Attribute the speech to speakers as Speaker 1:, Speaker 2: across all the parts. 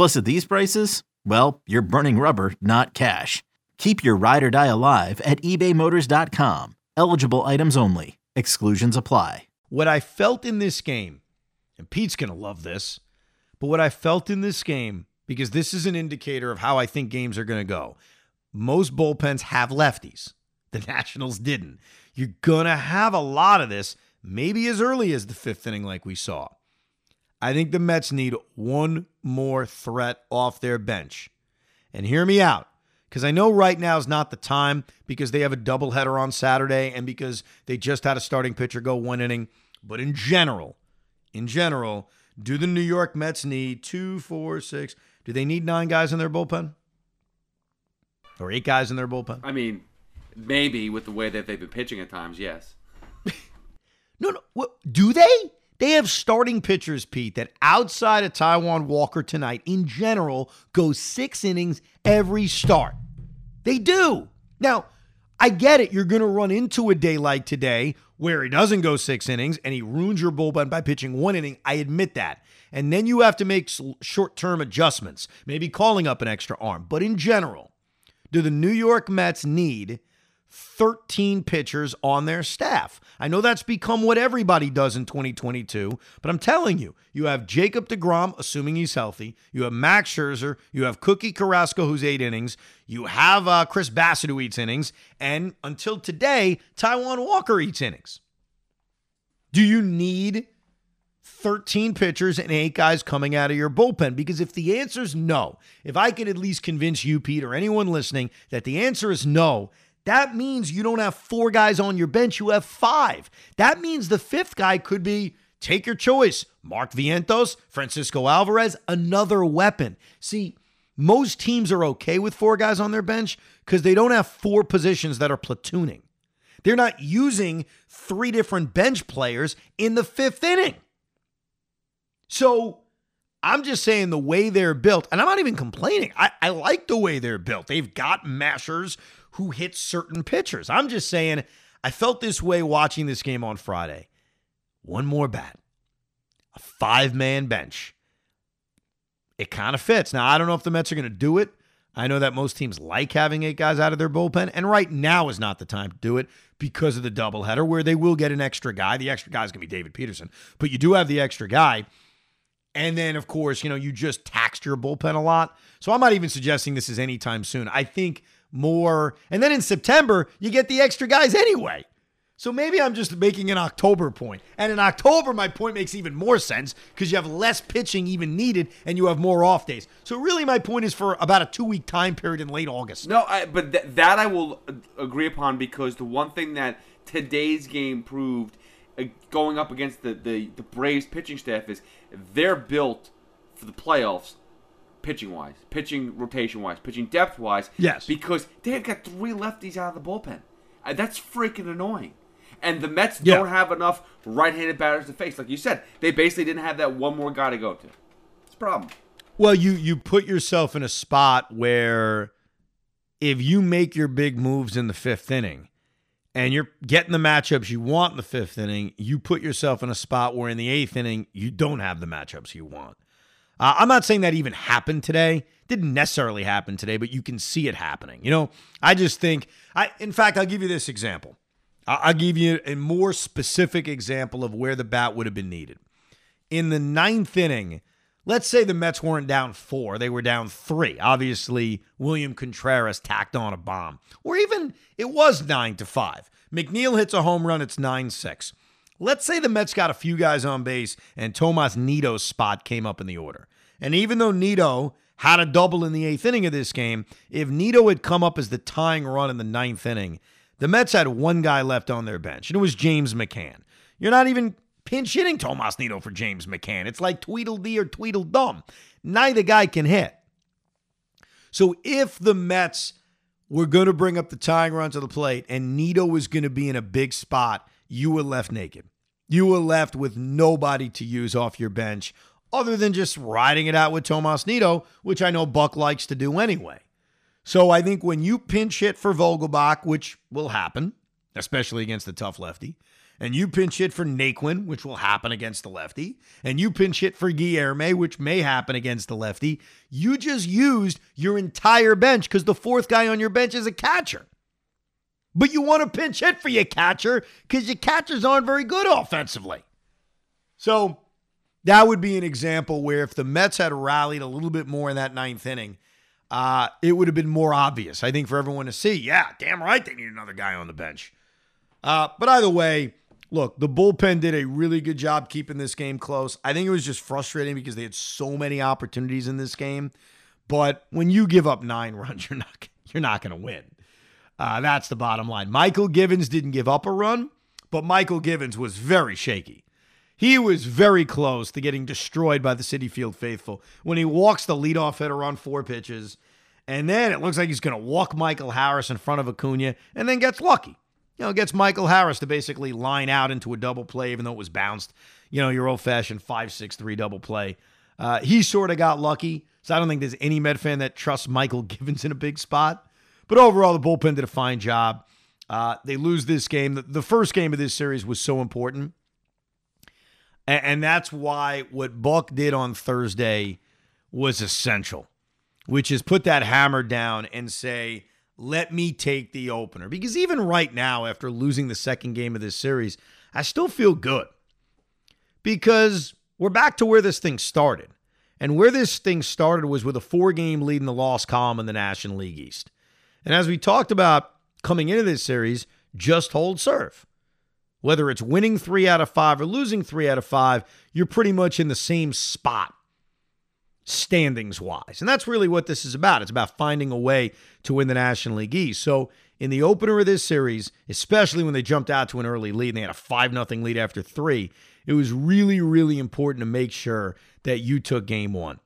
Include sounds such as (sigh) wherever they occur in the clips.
Speaker 1: Plus, at these prices, well, you're burning rubber, not cash. Keep your ride or die alive at ebaymotors.com. Eligible items only. Exclusions apply.
Speaker 2: What I felt in this game, and Pete's going to love this, but what I felt in this game, because this is an indicator of how I think games are going to go. Most bullpens have lefties. The (laughs) Nationals didn't. You're going to have a lot of this, maybe as early as the fifth inning, like we saw. I think the Mets need one more threat off their bench. And hear me out, because I know right now is not the time because they have a doubleheader on Saturday and because they just had a starting pitcher go one inning. But in general, in general, do the New York Mets need two, four, six? Do they need nine guys in their bullpen? Or eight guys in their bullpen?
Speaker 3: I mean, maybe with the way that they've been pitching at times, yes. (laughs)
Speaker 2: no, no. What, do they? They have starting pitchers, Pete, that outside of Taijuan Walker tonight, in general, go six innings every start. They do. Now, I get it. You're going to run into a day like today where he doesn't go six innings and he ruins your bullpen by pitching one inning. I admit that. And then you have to make short term adjustments, maybe calling up an extra arm. But in general, do the New York Mets need 13 pitchers on their staff. I know that's become what everybody does in 2022, but I'm telling you, you have Jacob DeGrom, assuming he's healthy. You have Max Scherzer. You have Cookie Carrasco, who's eight innings. You have uh, Chris Bassitt, who eats innings. And until today, Taijuan Walker eats innings. Do you need 13 pitchers and eight guys coming out of your bullpen? Because if the answer is no, if I could at least convince you, Pete, or anyone listening that the answer is no, that means you don't have four guys on your bench, you have five. That means the fifth guy could be take your choice Mark Vientos, Francisco Alvarez, another weapon. See, most teams are okay with four guys on their bench because they don't have four positions that are platooning. They're not using three different bench players in the fifth inning. So I'm just saying the way they're built, and I'm not even complaining. I, I like the way they're built. They've got mashers who hit certain pitchers. I'm just saying, I felt this way watching this game on Friday. One more bat, a five man bench. It kind of fits. Now, I don't know if the Mets are going to do it. I know that most teams like having eight guys out of their bullpen, and right now is not the time to do it because of the doubleheader, where they will get an extra guy. The extra guy is going to be David Peterson, but you do have the extra guy. And then, of course, you know, you just taxed your bullpen a lot. So I'm not even suggesting this is anytime soon. I think more. And then in September, you get the extra guys anyway. So maybe I'm just making an October point. And in October, my point makes even more sense because you have less pitching even needed and you have more off days. So really, my point is for about a two week time period in late August.
Speaker 3: No, I, but th- that I will agree upon because the one thing that today's game proved uh, going up against the, the, the Braves pitching staff is they're built for the playoffs pitching wise, pitching rotation wise, pitching depth wise.
Speaker 2: Yes.
Speaker 3: Because they've got three lefties out of the bullpen. Uh, that's freaking annoying. And the Mets
Speaker 2: Yeah.
Speaker 3: don't have enough right handed batters to face. Like you said, they basically didn't have that one more guy to go to. It's a problem.
Speaker 2: Well, you you put yourself in a spot where if you make your big moves in the fifth inning and you're getting the matchups you want in the fifth inning, you put yourself in a spot where in the eighth inning, you don't have the matchups you want. Uh, I'm not saying that even happened today. Didn't necessarily happen today, but you can see it happening. You know, I just think, I, in fact, I'll give you this example. I'll give you a more specific example of where the bat would have been needed. In the ninth inning, let's say the Mets weren't down four, they were down three. Obviously, William Contreras tacked on a bomb. Or even it was nine to five. McNeil hits a home run, it's 9 6. Let's say the Mets got a few guys on base and Tomas Nido's spot came up in the order. And even though Nido had a double in the eighth inning of this game, if Nido had come up as the tying run in the ninth inning, the Mets had one guy left on their bench, and it was James McCann. You're not even pinch hitting Tomas Nido for James McCann. It's like Tweedledee or Tweedledum. Neither guy can hit. So if the Mets were going to bring up the tying run to the plate and Nido was going to be in a big spot, you were left naked. You were left with nobody to use off your bench other than just riding it out with Tomas Nido, which I know Buck likes to do anyway. So I think when you pinch hit for Vogelbach, which will happen, especially against the tough lefty, and you pinch hit for Naquin, which will happen against the lefty, and you pinch hit for Guillorme, which may happen against the lefty, you just used your entire bench because the fourth guy on your bench is a catcher. But you want to pinch hit for your catcher because your catchers aren't very good offensively. So that would be an example where if the Mets had rallied a little bit more in that ninth inning, uh, it would have been more obvious, I think, for everyone to see. Yeah, damn right, they need another guy on the bench. Uh, but either way, look, the bullpen did a really good job keeping this game close. I think it was just frustrating because they had so many opportunities in this game. But when you give up nine (laughs) runs, you're not you're not going to win. Uh, that's the bottom line. Mychal Givens didn't give up a run, but Mychal Givens was very shaky. He was very close to getting destroyed by the Citi Field faithful when he walks the leadoff hitter on four pitches, and then it looks like he's going to walk Michael Harris in front of Acuna, and then gets lucky. You know, gets Michael Harris to basically line out into a double play, even though it was bounced. You know, your old fashioned five six three double play. Uh, he sort of got lucky, so I don't think there's any Met fan that trusts Mychal (laughs) Givens in a big spot. But overall, the bullpen did a fine job. Uh, they lose this game. The, the first game of this series was so important and, and that's why what Buck did on Thursday was essential, which is put that hammer down and say, let me take the opener. Because even right now, after losing the second game of this series, I still feel good because we're back to where this thing started. And where this thing started was with a four game lead in the loss column in the National League East. And as we talked about coming into this series, just hold serve. Whether it's winning three out of five or losing three out of five, you're pretty much in the same spot standings wise. And that's really what this is about. It's about finding a way to win the National League East. So in the opener of this series, especially when they jumped out to an early lead and they had a 5 0 lead after three, it was really, really important to make sure that you took game one.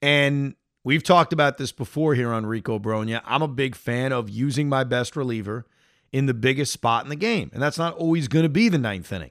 Speaker 2: And we've talked about this before here on Rico Brogna. I'm a big fan of using my best reliever in the biggest spot in the game. And that's not always going to be the ninth inning.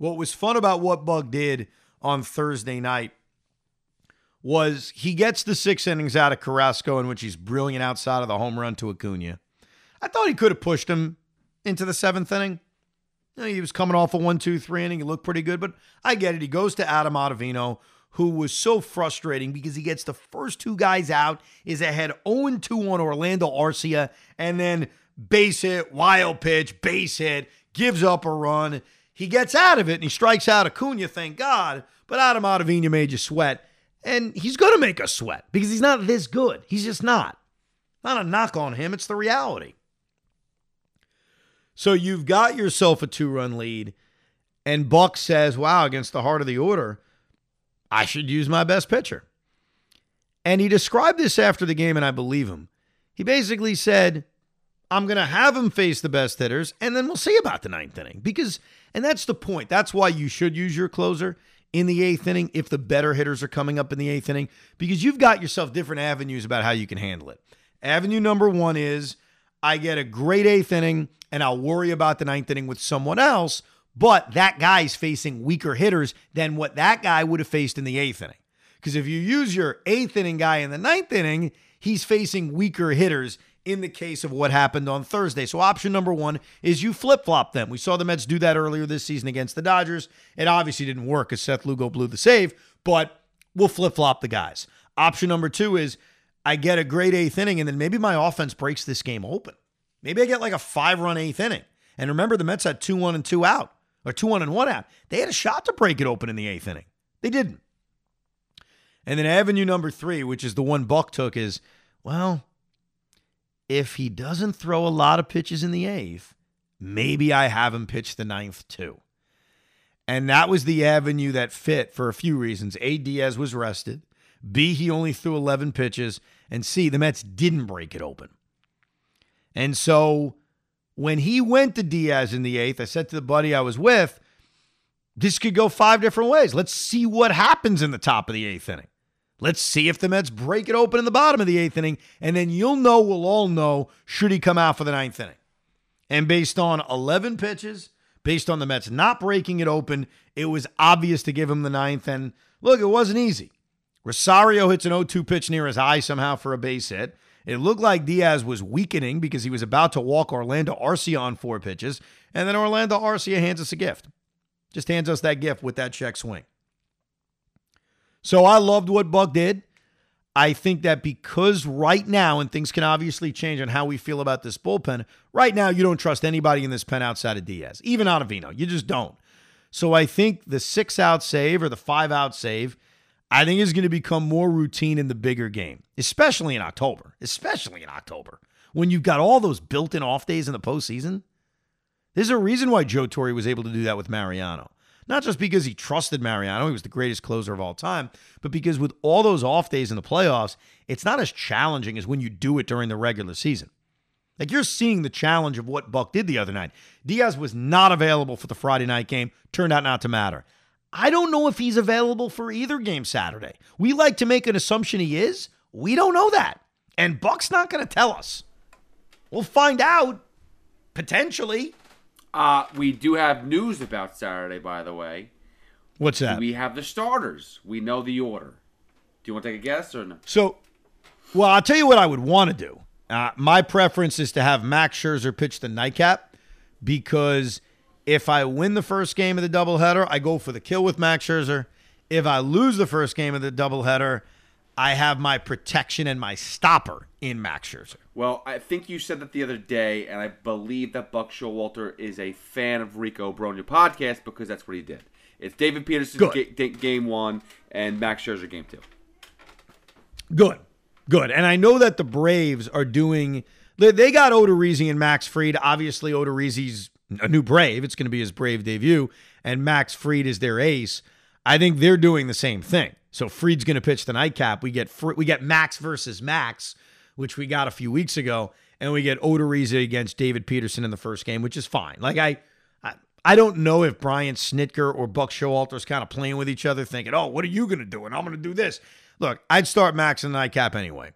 Speaker 2: What was fun about what Buck did on Thursday night was he gets the six innings out of Carrasco in which he's brilliant outside of the home run to Acuna. I thought he could have pushed him into the seventh inning. You know, he was coming off a one, two, three inning. He looked pretty good, but I get it. He goes to Adam Ottavino, who was so frustrating because he gets the first two guys out, is ahead 0 2 on Orlando Arcia, and then base hit, wild pitch, base hit, gives up a run. He gets out of it and he strikes out Acuna, thank God. But Adam Ottavino made you sweat. And he's going to make us sweat because he's not this good. He's just not. Not a knock on him, it's the reality. So you've got yourself a two run lead, and Buck says, wow, against the heart of the order, I should use my best pitcher. And he described this after the game, and I believe him. He basically said, I'm going to have him face the best hitters, and then we'll see about the ninth inning. Because, and that's the point. That's why you should use your closer in the eighth inning if the better hitters are coming up in the eighth inning, because you've got yourself different avenues about how you can handle it. Avenue number one is I get a great eighth inning, and I'll worry about the ninth inning with someone else, but that guy's facing weaker hitters than what that guy would have faced in the eighth inning. Because if you use your eighth inning guy in the ninth inning, he's facing weaker hitters in the case of what happened on Thursday. So option number one is you flip flop them. We saw the Mets do that earlier this season against the Dodgers. It obviously didn't work as Seth Lugo blew the save, but we'll flip flop the guys. Option number two is I get a great eighth inning, and then maybe my offense breaks this game open. Maybe I get like a five run eighth inning. And remember, the Mets had two one and two out, or two one and one out. They had a shot to break it open in the eighth inning. They didn't. And then avenue number three, which is the one Buck took, is well, if he doesn't throw a lot of pitches in the eighth, maybe I have him pitch the ninth too. And that was the avenue that fit for a few reasons. A, Diaz was rested. B, he only threw 11 pitches. And C, the Mets didn't break it open. And so when he went to Diaz in the eighth, I said to the buddy I was with, this could go five different ways. Let's see what happens in the top of the eighth inning. Let's see if the Mets break it open in the bottom of the eighth inning, and then you'll know, we'll all know, should he come out for the ninth inning. And based on 11 pitches, based on the Mets not breaking it open, it was obvious to give him the ninth. And look, it wasn't easy. Rosario hits an 0 2 pitch near his eye somehow for a base hit. It looked like Diaz was weakening because he was about to walk Orlando Arcia on four pitches. And then Orlando Arcia hands us a gift. Just hands us that gift with that check swing. So I loved what Buck did. I think that because right now, and things can obviously change on how we feel about this bullpen, right now you don't trust anybody in this pen outside of Diaz, even Ottavino. You just don't. So I think the six out save or the five out save, I think is going to become more routine in the bigger game, especially in October, especially in October when you've got all those built in off days in the postseason. There's a reason why Joe Torre was able to do that with Mariano. Not just because he trusted Mariano, he was the greatest closer of all time, but because with all those off days in the playoffs, it's not as challenging as when you do it during the regular season. Like you're seeing the challenge of what Buck did the other night. Diaz was not available for the Friday night game, turned out not to matter. I don't know if he's available for either game Saturday. We like to make an assumption he is. We don't know that. And Buck's not going to tell us. We'll find out potentially.
Speaker 3: Uh, we do have news about Saturday, by the way.
Speaker 2: What's that?
Speaker 3: We have the starters. We know the order. Do you want to take a guess or no?
Speaker 2: So, well, I'll tell you what I would want to do. Uh, my preference is to have Max Scherzer pitch the nightcap because if I win the first game of the doubleheader, I go for the kill with Max Scherzer. If I lose the first game of the doubleheader, I have my protection and my stopper in Max Scherzer.
Speaker 3: Well, I think you said that the other day, and I believe that Buck Showalter is a fan of Rico Brogna podcast because that's what he did. It's David Peterson ga- game one and Max Scherzer game two.
Speaker 2: Good, good. And I know that the Braves are doing. They, they got Odorizzi and Max Fried. Obviously, Odorizzi's a new Brave. It's going to be his Brave debut, and Max Fried is their ace. I think they're doing the same thing. So Fried's going to pitch the nightcap. We get we get Max versus Max, which we got a few weeks ago, and we get Odorizzi against David Peterson in the first game, which is fine. Like I, I, I don't know if Brian Snitker or Buck Showalter is kind of playing with each other, thinking, "Oh, what are you going to do?" and I'm going to do this. Look, I'd start Max the nightcap anyway.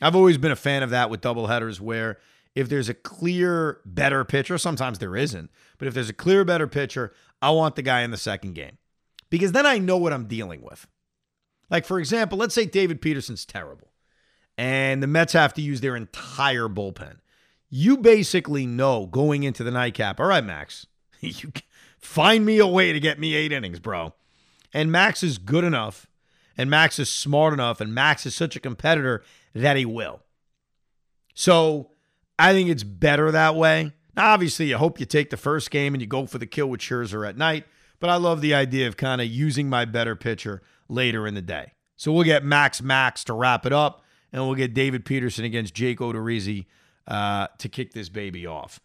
Speaker 2: I've always been a fan of that with doubleheaders, where if there's a clear better pitcher, sometimes there isn't, but if there's a clear better pitcher, I want the guy in the second game because then I know what I'm dealing with. Like, for example, let's say David Peterson's terrible and the Mets have to use their entire bullpen. You basically know going into the nightcap, all right, Max, (laughs) you find me a way to get me eight innings, bro. And Max is good enough, and Max is smart enough, and Max is such a competitor that he will. So I think it's better that way. Now, obviously, I hope you take the first game and you go for the kill with Scherzer at night, but I love the idea of kind of using my better pitcher later in the day. So we'll get Max Max to wrap it up, and we'll get David Peterson against Jake Odorizzi uh, to kick this baby off.